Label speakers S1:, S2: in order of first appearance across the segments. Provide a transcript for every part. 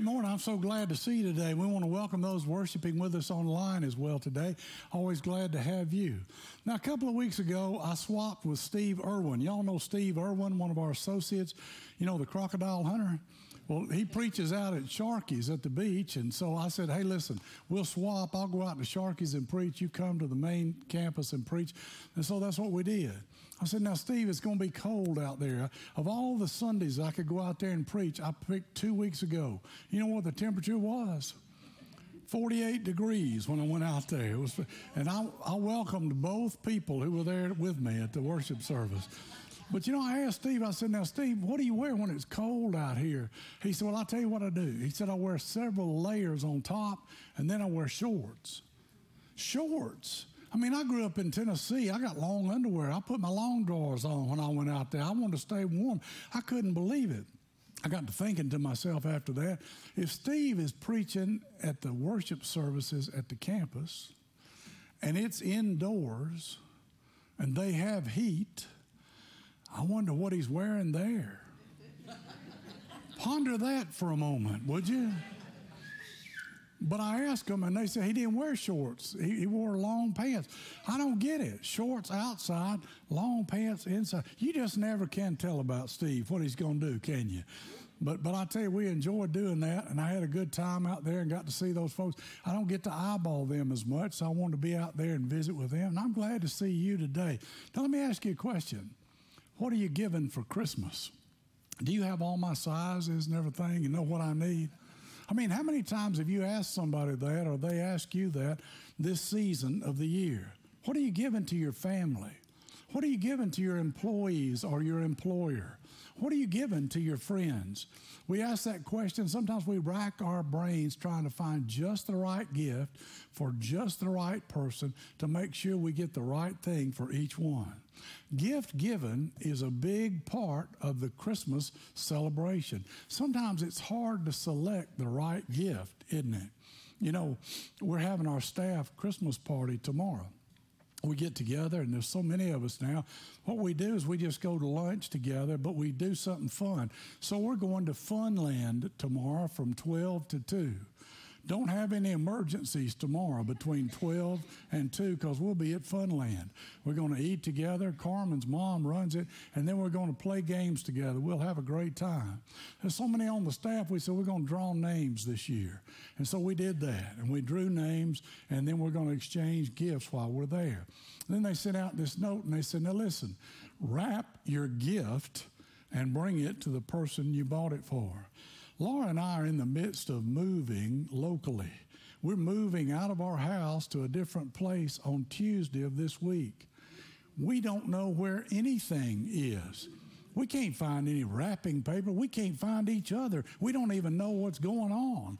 S1: Good morning. I'm so glad to see you today. We want to welcome those worshiping with us online as well today. Always glad to have you. Now, a couple of weeks ago, I swapped with Steve Irwin. Y'all know Steve Irwin, one of our associates, you know, the crocodile hunter? Well, he preaches out at Sharky's at the beach. And so I said, hey, listen, we'll swap. I'll go out to Sharky's and preach. You come to the main campus and preach. And so that's what we did. I said, now, Steve, it's going to be cold out there. Of all the Sundays I could go out there and preach, I picked two weeks ago. You know what the temperature was? 48 degrees when I went out there. It was, and I, I welcomed both people who were there with me at the worship service. But you know, I asked Steve, I said, Now, Steve, what do you wear when it's cold out here? He said, Well, I'll tell you what I do. He said, I wear several layers on top, and then I wear shorts. Shorts. I mean, I grew up in Tennessee. I got long underwear. I put my long drawers on when I went out there. I wanted to stay warm. I couldn't believe it. I got to thinking to myself after that if Steve is preaching at the worship services at the campus and it's indoors and they have heat, I wonder what he's wearing there. Ponder that for a moment, would you? But I asked him, and they said he didn't wear shorts. He, he, wore long pants. I don't get it. Shorts outside, long pants inside. You just never can tell about Steve what he's going to do, can you? But but I tell you, we enjoyed doing that, and I had a good time out there and got to see those folks. I don't get to eyeball them as much, so I wanted to be out there and visit with them. And I'm glad to see you today. Now let me ask you a question. What are you giving for Christmas? Do you have all my sizes and everything? You know what I need? I mean, how many times have you asked somebody that or they ask you that this season of the year? What are you giving to your family? What are you giving to your employees or your employer? What are you giving to your friends? We ask that question. Sometimes we rack our brains trying to find just the right gift for just the right person to make sure we get the right thing for each one. Gift given is a big part of the Christmas celebration. Sometimes it's hard to select the right gift, isn't it? You know, we're having our staff Christmas party tomorrow. We get together, and there's so many of us now. What we do is we just go to lunch together, but we do something fun. So we're going to Funland tomorrow from 12 to 2. Don't have any emergencies tomorrow between 12 and 2 because we'll be at Funland. We're going to eat together. Carmen's mom runs it, and then we're going to play games together. We'll have a great time. There's so many on the staff, we said we're going to draw names this year. And so we did that, and we drew names, and then we're going to exchange gifts while we're there. And then they sent out this note, and they said, Now listen, wrap your gift and bring it to the person you bought it for. Laura and I are in the midst of moving locally. We're moving out of our house to a different place on Tuesday of this week. We don't know where anything is. We can't find any wrapping paper. We can't find each other. We don't even know what's going on.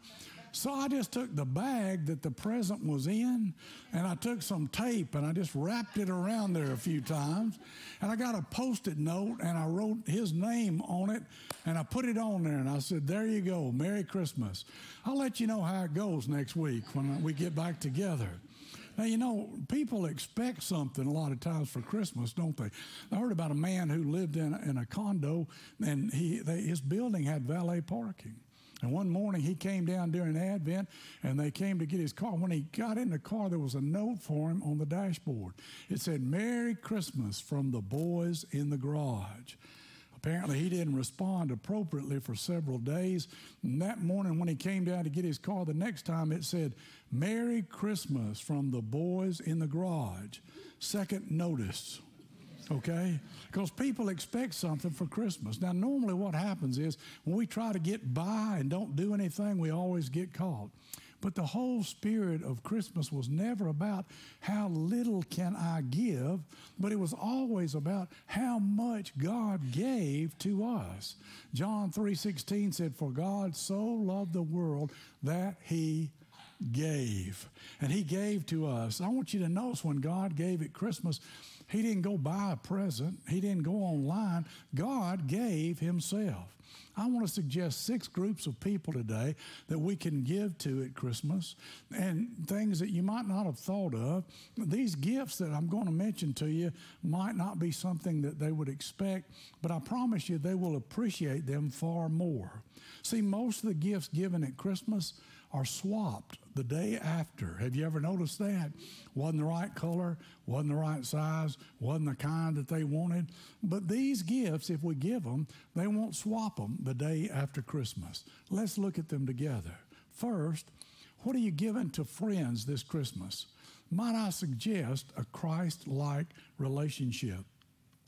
S1: So I just took the bag that the present was in and I took some tape and I just wrapped it around there a few times. And I got a post it note and I wrote his name on it and I put it on there and I said, There you go. Merry Christmas. I'll let you know how it goes next week when we get back together. Now, you know, people expect something a lot of times for Christmas, don't they? I heard about a man who lived in, in a condo and he, they, his building had valet parking. And one morning he came down during Advent and they came to get his car. When he got in the car, there was a note for him on the dashboard. It said, Merry Christmas from the boys in the garage. Apparently, he didn't respond appropriately for several days. And that morning, when he came down to get his car, the next time it said, Merry Christmas from the boys in the garage. Second notice okay? Because people expect something for Christmas. Now, normally what happens is when we try to get by and don't do anything, we always get caught. But the whole spirit of Christmas was never about how little can I give, but it was always about how much God gave to us. John 3:16 said, "For God so loved the world that he gave. And He gave to us. I want you to notice when God gave at Christmas, He didn't go buy a present, He didn't go online. God gave Himself. I want to suggest six groups of people today that we can give to at Christmas and things that you might not have thought of. These gifts that I'm going to mention to you might not be something that they would expect, but I promise you they will appreciate them far more. See, most of the gifts given at Christmas are swapped the day after. Have you ever noticed that? Wasn't the right color, wasn't the right size, wasn't the kind that they wanted. But these gifts, if we give them, they won't swap them the day after Christmas. Let's look at them together. First, what are you giving to friends this Christmas? Might I suggest a Christ like relationship?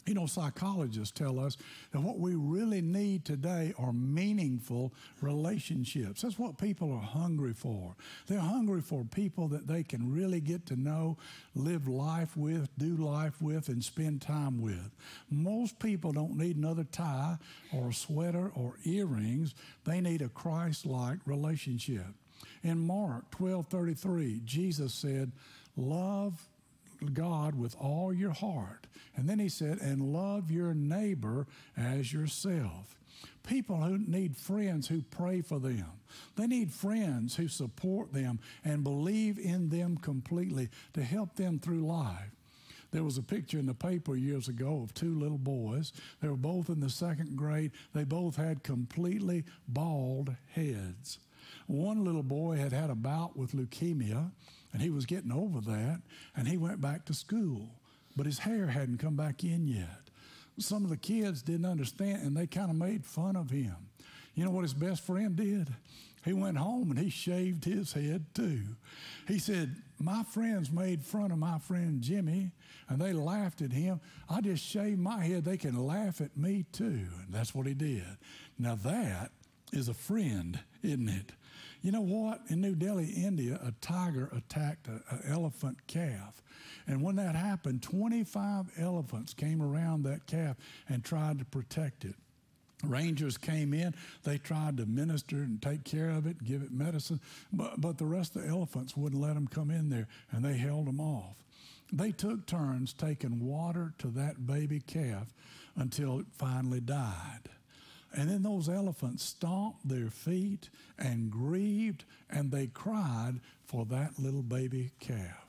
S1: You know, psychologists tell us that what we really need today are meaningful relationships. That's what people are hungry for. They're hungry for people that they can really get to know, live life with, do life with, and spend time with. Most people don't need another tie or a sweater or earrings, they need a Christ like relationship. In Mark 12 33, Jesus said, Love God with all your heart. And then he said, and love your neighbor as yourself. People who need friends who pray for them. They need friends who support them and believe in them completely to help them through life. There was a picture in the paper years ago of two little boys. They were both in the second grade. They both had completely bald heads. One little boy had had a bout with leukemia, and he was getting over that, and he went back to school, but his hair hadn't come back in yet. Some of the kids didn't understand, and they kind of made fun of him. You know what his best friend did? He went home and he shaved his head too. He said, My friends made fun of my friend Jimmy and they laughed at him. I just shaved my head. They can laugh at me too. And that's what he did. Now that is a friend, isn't it? You know what? In New Delhi, India, a tiger attacked an elephant calf. And when that happened, 25 elephants came around that calf and tried to protect it. Rangers came in, they tried to minister and take care of it, give it medicine, but, but the rest of the elephants wouldn't let them come in there and they held them off. They took turns taking water to that baby calf until it finally died. And then those elephants stomped their feet and grieved and they cried for that little baby calf.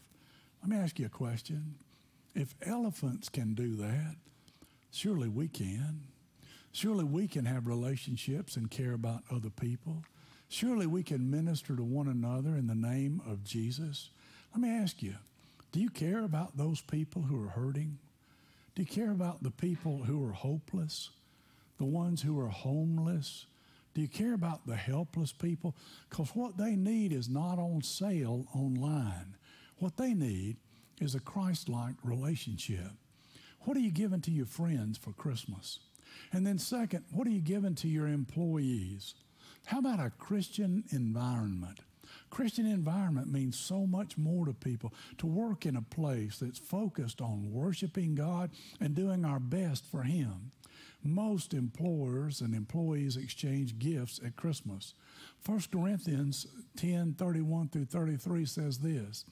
S1: Let me ask you a question. If elephants can do that, surely we can. Surely we can have relationships and care about other people. Surely we can minister to one another in the name of Jesus. Let me ask you do you care about those people who are hurting? Do you care about the people who are hopeless? The ones who are homeless? Do you care about the helpless people? Because what they need is not on sale online. What they need is a Christ like relationship. What are you giving to your friends for Christmas? And then, second, what are you giving to your employees? How about a Christian environment? Christian environment means so much more to people. To work in a place that's focused on worshiping God and doing our best for Him most employers and employees exchange gifts at Christmas. 1 Corinthians 10 31 through 33 says this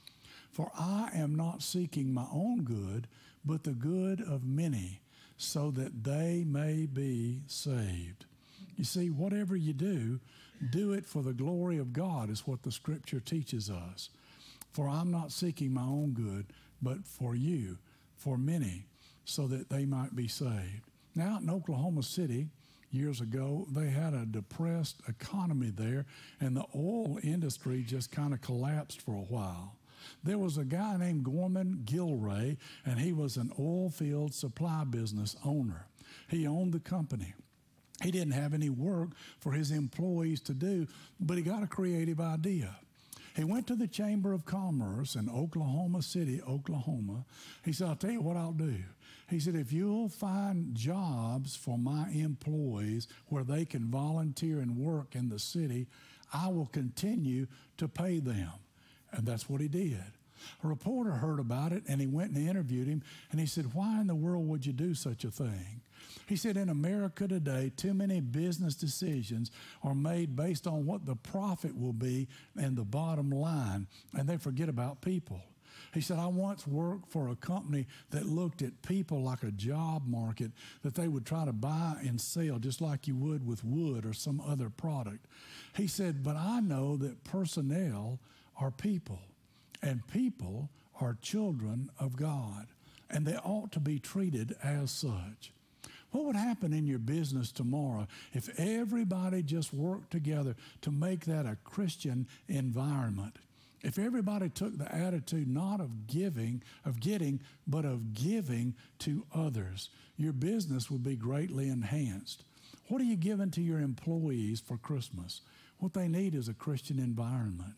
S1: For I am not seeking my own good, but the good of many, so that they may be saved. You see, whatever you do, do it for the glory of God, is what the scripture teaches us. For I'm not seeking my own good, but for you, for many, so that they might be saved. Now, in Oklahoma City, years ago, they had a depressed economy there, and the oil industry just kind of collapsed for a while. There was a guy named Gorman Gilray, and he was an oil field supply business owner. He owned the company. He didn't have any work for his employees to do, but he got a creative idea. He went to the Chamber of Commerce in Oklahoma City, Oklahoma. He said, I'll tell you what I'll do. He said, if you'll find jobs for my employees where they can volunteer and work in the city, I will continue to pay them. And that's what he did. A reporter heard about it and he went and interviewed him and he said, Why in the world would you do such a thing? He said, In America today, too many business decisions are made based on what the profit will be and the bottom line, and they forget about people. He said, I once worked for a company that looked at people like a job market that they would try to buy and sell just like you would with wood or some other product. He said, But I know that personnel are people, and people are children of God, and they ought to be treated as such. What would happen in your business tomorrow if everybody just worked together to make that a Christian environment? If everybody took the attitude not of giving, of getting, but of giving to others, your business would be greatly enhanced. What are you giving to your employees for Christmas? What they need is a Christian environment.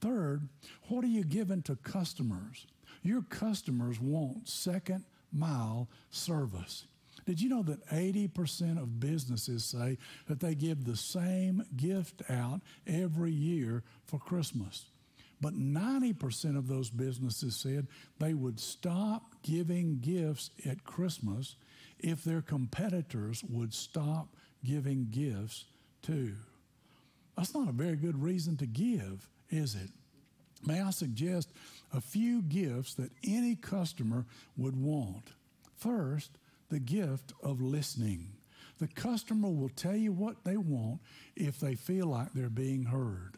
S1: Third, what are you giving to customers? Your customers want second mile service. Did you know that 80% of businesses say that they give the same gift out every year for Christmas? But 90% of those businesses said they would stop giving gifts at Christmas if their competitors would stop giving gifts too. That's not a very good reason to give, is it? May I suggest a few gifts that any customer would want? First, the gift of listening. The customer will tell you what they want if they feel like they're being heard.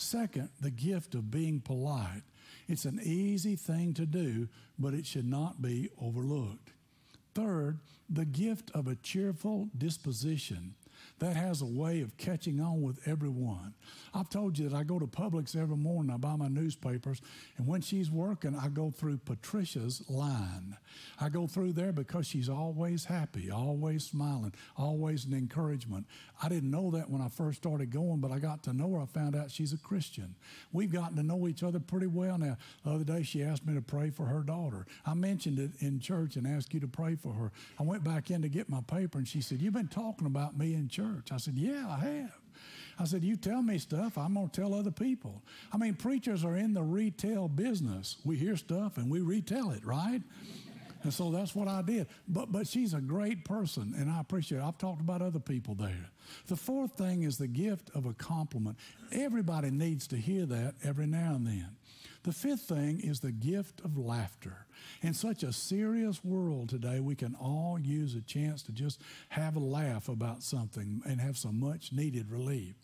S1: Second, the gift of being polite. It's an easy thing to do, but it should not be overlooked. Third, the gift of a cheerful disposition that has a way of catching on with everyone. I've told you that I go to Publix every morning, I buy my newspapers, and when she's working, I go through Patricia's line. I go through there because she's always happy, always smiling, always an encouragement. I didn't know that when I first started going, but I got to know her. I found out she's a Christian. We've gotten to know each other pretty well now. The other day, she asked me to pray for her daughter. I mentioned it in church and asked you to pray for her. I went back in to get my paper, and she said, You've been talking about me in church church? I said, Yeah, I have. I said, You tell me stuff, I'm going to tell other people. I mean, preachers are in the retail business. We hear stuff and we retell it, right? And so that's what I did. But, but she's a great person, and I appreciate it. I've talked about other people there. The fourth thing is the gift of a compliment. Everybody needs to hear that every now and then. The fifth thing is the gift of laughter. In such a serious world today, we can all use a chance to just have a laugh about something and have some much needed relief.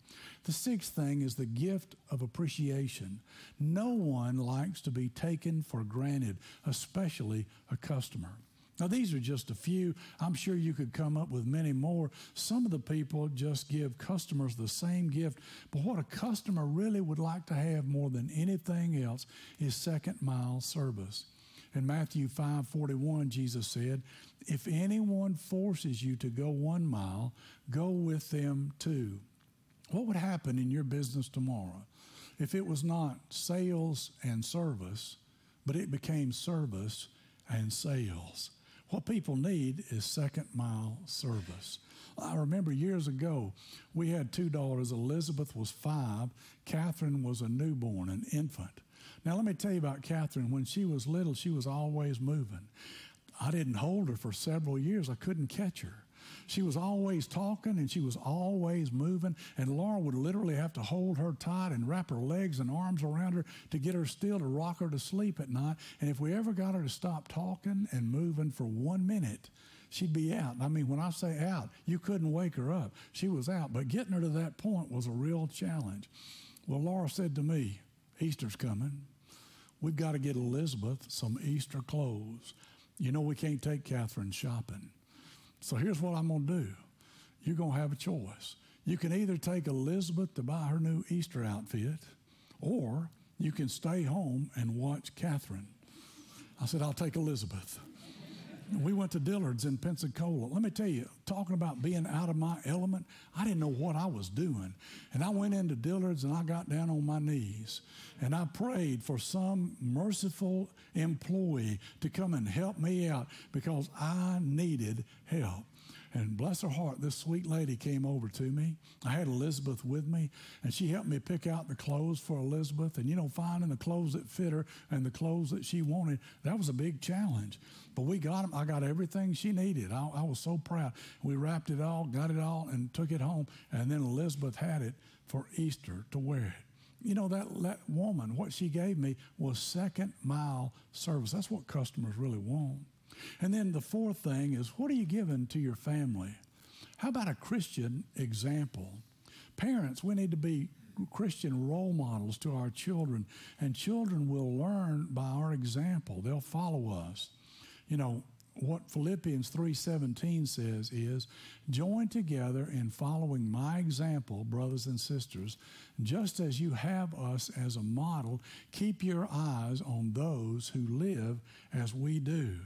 S1: The sixth thing is the gift of appreciation. No one likes to be taken for granted, especially a customer. Now, these are just a few. I'm sure you could come up with many more. Some of the people just give customers the same gift, but what a customer really would like to have more than anything else is second mile service. In Matthew 5 41, Jesus said, If anyone forces you to go one mile, go with them two. What would happen in your business tomorrow if it was not sales and service, but it became service and sales? What people need is second mile service. I remember years ago, we had two daughters. Elizabeth was five, Catherine was a newborn, an infant. Now, let me tell you about Catherine. When she was little, she was always moving. I didn't hold her for several years, I couldn't catch her. She was always talking and she was always moving, and Laura would literally have to hold her tight and wrap her legs and arms around her to get her still to rock her to sleep at night. And if we ever got her to stop talking and moving for one minute, she'd be out. I mean, when I say out, you couldn't wake her up. She was out, but getting her to that point was a real challenge. Well, Laura said to me, Easter's coming. We've got to get Elizabeth some Easter clothes. You know, we can't take Catherine shopping. So here's what I'm going to do you're going to have a choice. You can either take Elizabeth to buy her new Easter outfit, or you can stay home and watch Catherine. I said, I'll take Elizabeth we went to Dillard's in Pensacola. Let me tell you, talking about being out of my element, I didn't know what I was doing. And I went into Dillard's and I got down on my knees and I prayed for some merciful employee to come and help me out because I needed help. And bless her heart, this sweet lady came over to me. I had Elizabeth with me, and she helped me pick out the clothes for Elizabeth. And you know, finding the clothes that fit her and the clothes that she wanted, that was a big challenge. But we got them. I got everything she needed. I, I was so proud. We wrapped it all, got it all, and took it home. And then Elizabeth had it for Easter to wear it you know, that, that woman, what she gave me was second mile service. That's what customers really want. And then the fourth thing is what are you giving to your family? How about a Christian example? Parents, we need to be Christian role models to our children, and children will learn by our example. They'll follow us. You know, what Philippians 3:17 says is join together in following my example brothers and sisters just as you have us as a model keep your eyes on those who live as we do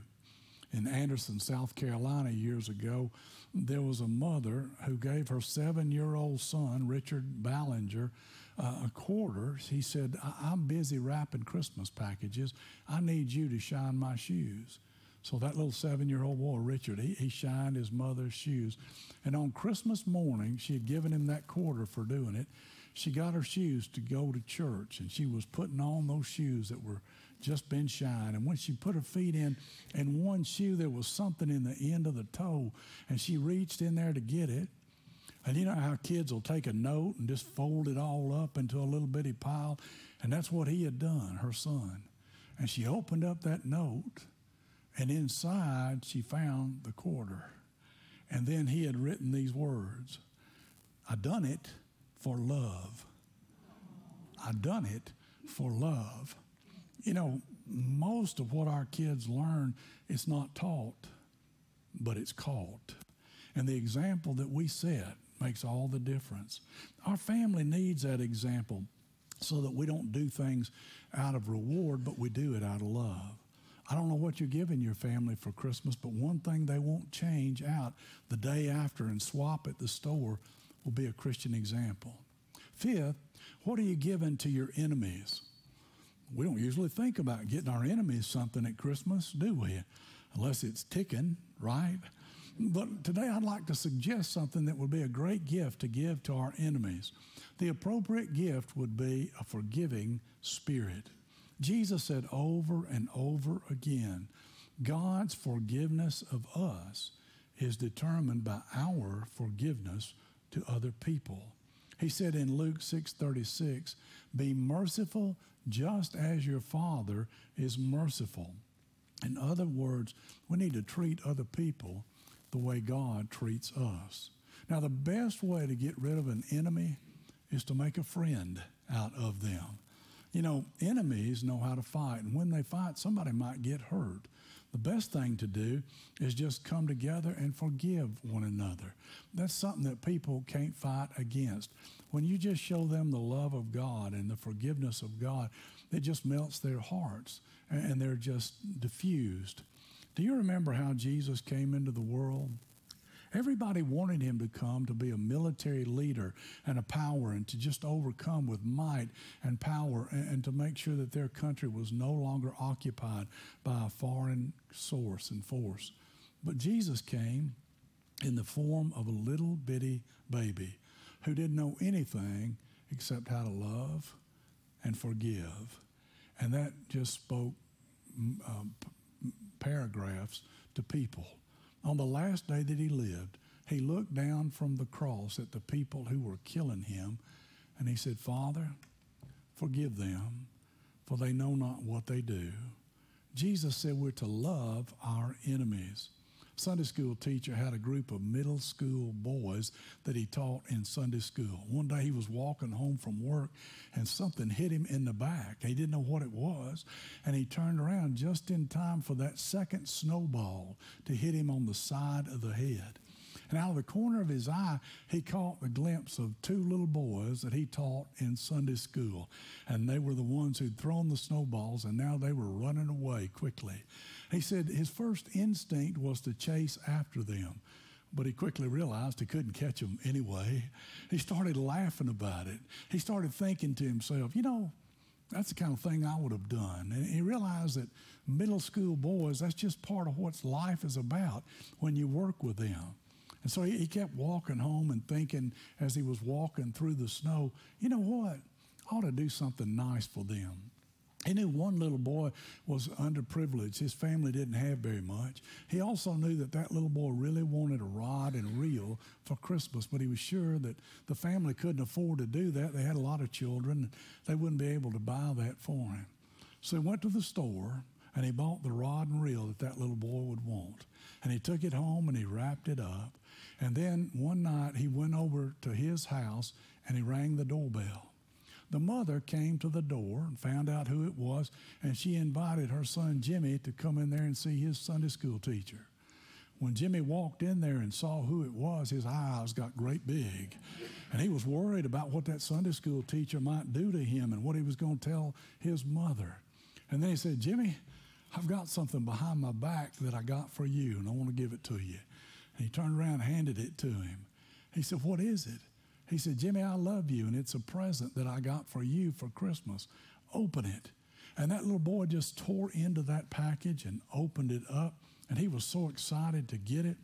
S1: in Anderson South Carolina years ago there was a mother who gave her 7-year-old son Richard Ballinger uh, a quarter he said I'm busy wrapping Christmas packages I need you to shine my shoes so that little seven year old boy, Richard, he, he shined his mother's shoes. And on Christmas morning, she had given him that quarter for doing it. She got her shoes to go to church, and she was putting on those shoes that were just been shined. And when she put her feet in, in one shoe, there was something in the end of the toe, and she reached in there to get it. And you know how kids will take a note and just fold it all up into a little bitty pile? And that's what he had done, her son. And she opened up that note and inside, she found the quarter. And then he had written these words I done it for love. I done it for love. You know, most of what our kids learn is not taught, but it's caught. And the example that we set makes all the difference. Our family needs that example so that we don't do things out of reward, but we do it out of love. I don't know what you're giving your family for Christmas, but one thing they won't change out the day after and swap at the store will be a Christian example. Fifth, what are you giving to your enemies? We don't usually think about getting our enemies something at Christmas, do we? Unless it's ticking, right? But today I'd like to suggest something that would be a great gift to give to our enemies. The appropriate gift would be a forgiving spirit. Jesus said over and over again God's forgiveness of us is determined by our forgiveness to other people. He said in Luke 6:36, "Be merciful just as your Father is merciful." In other words, we need to treat other people the way God treats us. Now, the best way to get rid of an enemy is to make a friend out of them. You know, enemies know how to fight, and when they fight, somebody might get hurt. The best thing to do is just come together and forgive one another. That's something that people can't fight against. When you just show them the love of God and the forgiveness of God, it just melts their hearts and they're just diffused. Do you remember how Jesus came into the world? Everybody wanted him to come to be a military leader and a power and to just overcome with might and power and, and, to make sure that their country was no longer occupied by a foreign source and force. But Jesus came in the form of a little bitty baby who didn't know anything except how to love and forgive. And that just spoke um, paragraphs to people. On the last day that he lived, he looked down from the cross at the people who were killing him and he said, Father, forgive them, for they know not what they do. Jesus said we're to love our enemies. Sunday school teacher had a group of middle school boys that he taught in Sunday school. One day he was walking home from work and something hit him in the back. He didn't know what it was, and he turned around just in time for that second snowball to hit him on the side of the head. And out of the corner of his eye, he caught the glimpse of two little boys that he taught in Sunday school. And they were the ones who'd thrown the snowballs, and now they were running away quickly. He said his first instinct was to chase after them. But he quickly realized he couldn't catch them anyway. He started laughing about it. He started thinking to himself, you know, that's the kind of thing I would have done. And he realized that middle school boys, that's just part of what life is about when you work with them. And so he, kept walking home and thinking as he was walking through the snow, you know what? I ought to do something nice for them. He knew one little boy was underprivileged. His family didn't have very much. He also knew that that little boy really wanted a rod and reel for Christmas, but he was sure that the family couldn't afford to do that. They had a lot of children. They wouldn't be able to buy that for him. So he went to the store and he bought the rod and reel that that little boy would want. And he took it home and he wrapped it up. And then one night he went over to his house and he rang the doorbell. The mother came to the door and found out who it was, and she invited her son Jimmy to come in there and see his Sunday school teacher. When Jimmy walked in there and saw who it was, his eyes got great big. And he was worried about what that Sunday school teacher might do to him and what he was going to tell his mother. And then he said, Jimmy, I've got something behind my back that I got for you, and I want to give it to you. And he turned around and handed it to him. He said, What is it? He said, Jimmy, I love you, and it's a present that I got for you for Christmas. Open it. And that little boy just tore into that package and opened it up, and he was so excited to get it.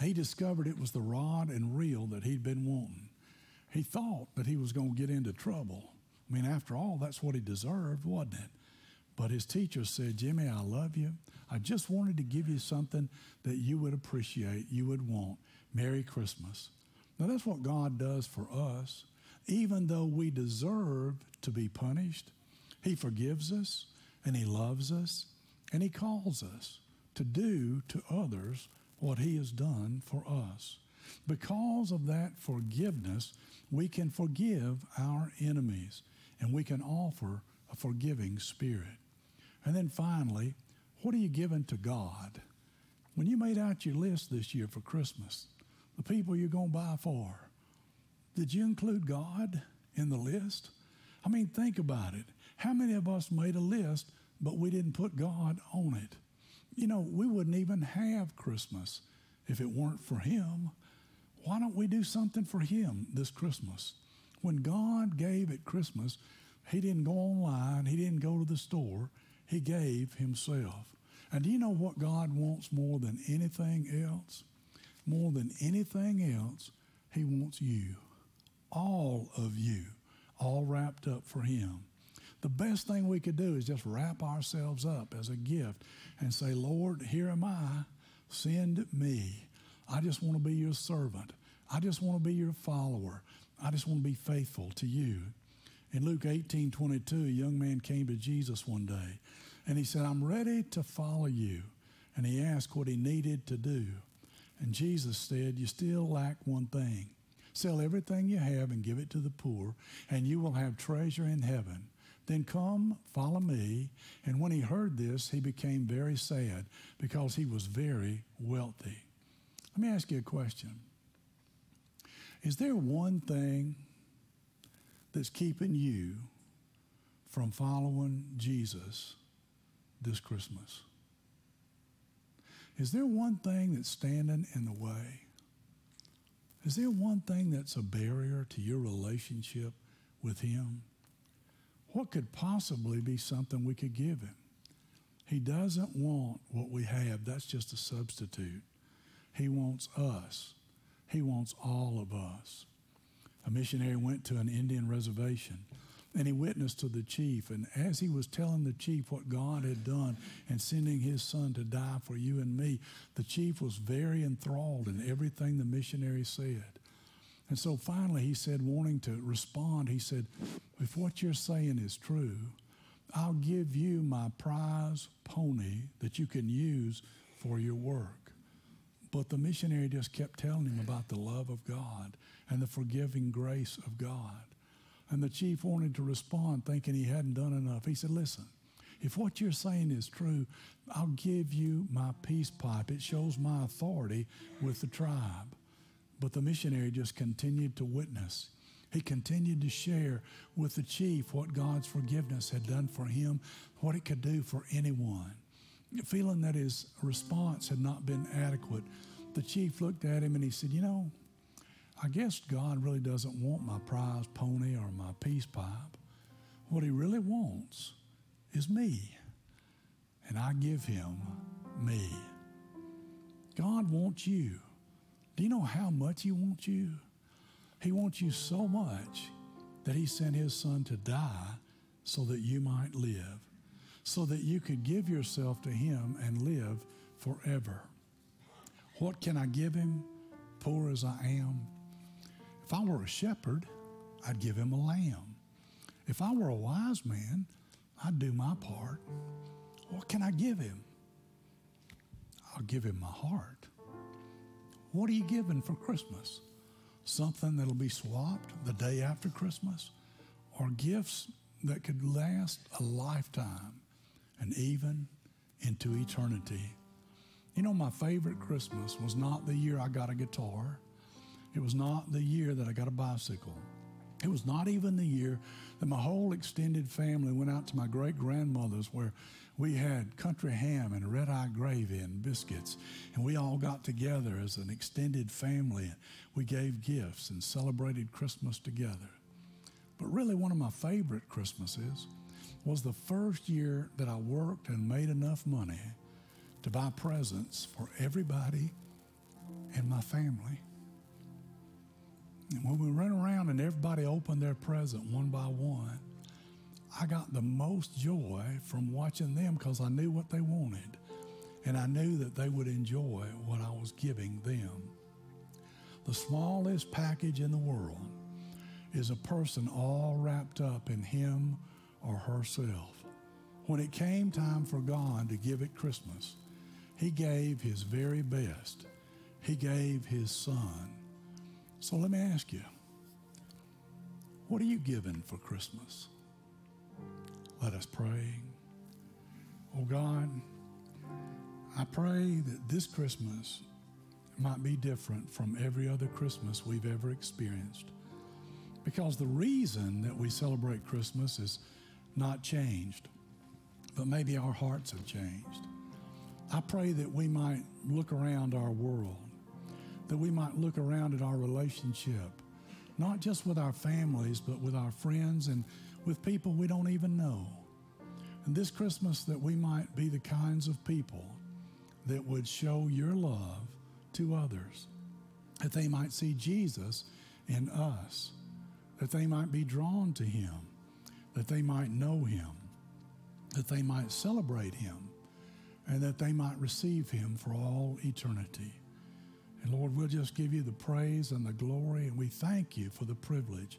S1: He discovered it was the rod and reel that he'd been wanting. He thought that he was going to get into trouble. I mean, after all, that's what he deserved, wasn't it? But his teacher said, Jimmy, I love you. I just wanted to give you something that you would appreciate, you would want. Merry Christmas. Now, that's what God does for us. Even though we deserve to be punished, He forgives us and He loves us and He calls us to do to others what He has done for us. Because of that forgiveness, we can forgive our enemies and we can offer a forgiving spirit. And then finally, what are you giving to God? When you made out your list this year for Christmas, the people you're going to buy for. Did you include God in the list? I mean, think about it. How many of us made a list, but we didn't put God on it? You know, we wouldn't even have Christmas if it weren't for Him. Why don't we do something for Him this Christmas? When God gave at Christmas, He didn't go online, He didn't go to the store, He gave Himself. And do you know what God wants more than anything else? more than anything else, He wants you, all of you, all wrapped up for Him. The best thing we could do is just wrap ourselves up as a gift and say, Lord, here am I, send me. I just want to be your servant. I just want to be your follower. I just want to be faithful to you. In Luke 18 22, a young man came to Jesus one day and he said, I'm ready to follow you. And he asked what he needed to do. And Jesus said, You still lack one thing. Sell everything you have and give it to the poor, and you will have treasure in heaven. Then come, follow me. And when he heard this, he became very sad because he was very wealthy. Let me ask you a question Is there one thing that's keeping you from following Jesus this Christmas? Is there one thing that's standing in the way? Is there one thing that's a barrier to your relationship with Him? What could possibly be something we could give Him? He doesn't want what we have, that's just a substitute. He wants us, He wants all of us. Missionary went to an Indian reservation and he witnessed to the chief. And as he was telling the chief what God had done and sending his son to die for you and me, the chief was very enthralled in everything the missionary said. And so finally he said, wanting to respond, he said, If what you're saying is true, I'll give you my prize pony that you can use for your work. But the missionary just kept telling him about the love of God and the forgiving grace of God. And the chief wanted to respond, thinking he hadn't done enough. He said, Listen, if what you're saying is true, I'll give you my peace pipe. It shows my authority with the tribe. But the missionary just continued to witness. He continued to share with the chief what God's forgiveness had done for him, what it could do for anyone. Feeling that his response had not been adequate, the chief looked at him and he said, You know, I guess God really doesn't want my prize pony or my peace pipe. What he really wants is me. And I give him me. God wants you. Do you know how much He wants you? He wants you so much that He sent His Son to die so that you might live, so that you could give yourself to Him and live forever. What can I give Him, poor as I am? If I were a shepherd, I'd give Him a lamb. If I were a wise man, I'd do my part. What can I give Him? I'll give Him my heart. What are you giving for Christmas? Something that'll be swapped the day after Christmas? Or gifts that could last a lifetime and even into eternity? You know, my favorite Christmas was not the year I got a guitar. It was not the year that I got a bicycle. It was not even the year that my whole extended family went out to my great grandmother's where we had country ham and red eye gravy and biscuits. And we all got together as an extended family. And we gave gifts and celebrated Christmas together. But really, one of my favorite Christmases was the first year that I worked and made enough money to buy presents for everybody in my family. And when we ran around and everybody opened their present one by one, I got the most joy from watching them because I knew what they wanted. And I knew that they would enjoy what I was giving them. The smallest package in the world is a person all wrapped up in him or herself. When it came time for God to give it Christmas, He gave His very best. He gave His Son. So let me ask you what are you giving for Christmas? Let us pray. Oh God, I pray that this Christmas might be different from every other Christmas we've ever experienced. Because the reason that we celebrate Christmas is not changed, but maybe our hearts have changed. I pray that we might look around our world, that we might look around at our relationship, not just with our families, but with our friends and with people we don't even know. And this Christmas, that we might be the kinds of people that would show your love to others, that they might see Jesus in us, that they might be drawn to him, that they might know him, that they might celebrate him, and that they might receive him for all eternity. And Lord, we'll just give you the praise and the glory, and we thank you for the privilege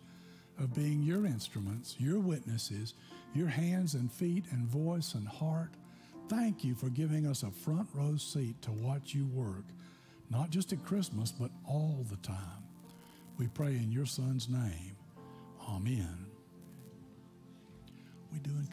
S1: of being your instruments, your witnesses, your hands and feet and voice and heart. Thank you for giving us a front row seat to watch you work, not just at Christmas, but all the time. We pray in your Son's name. Amen. We doing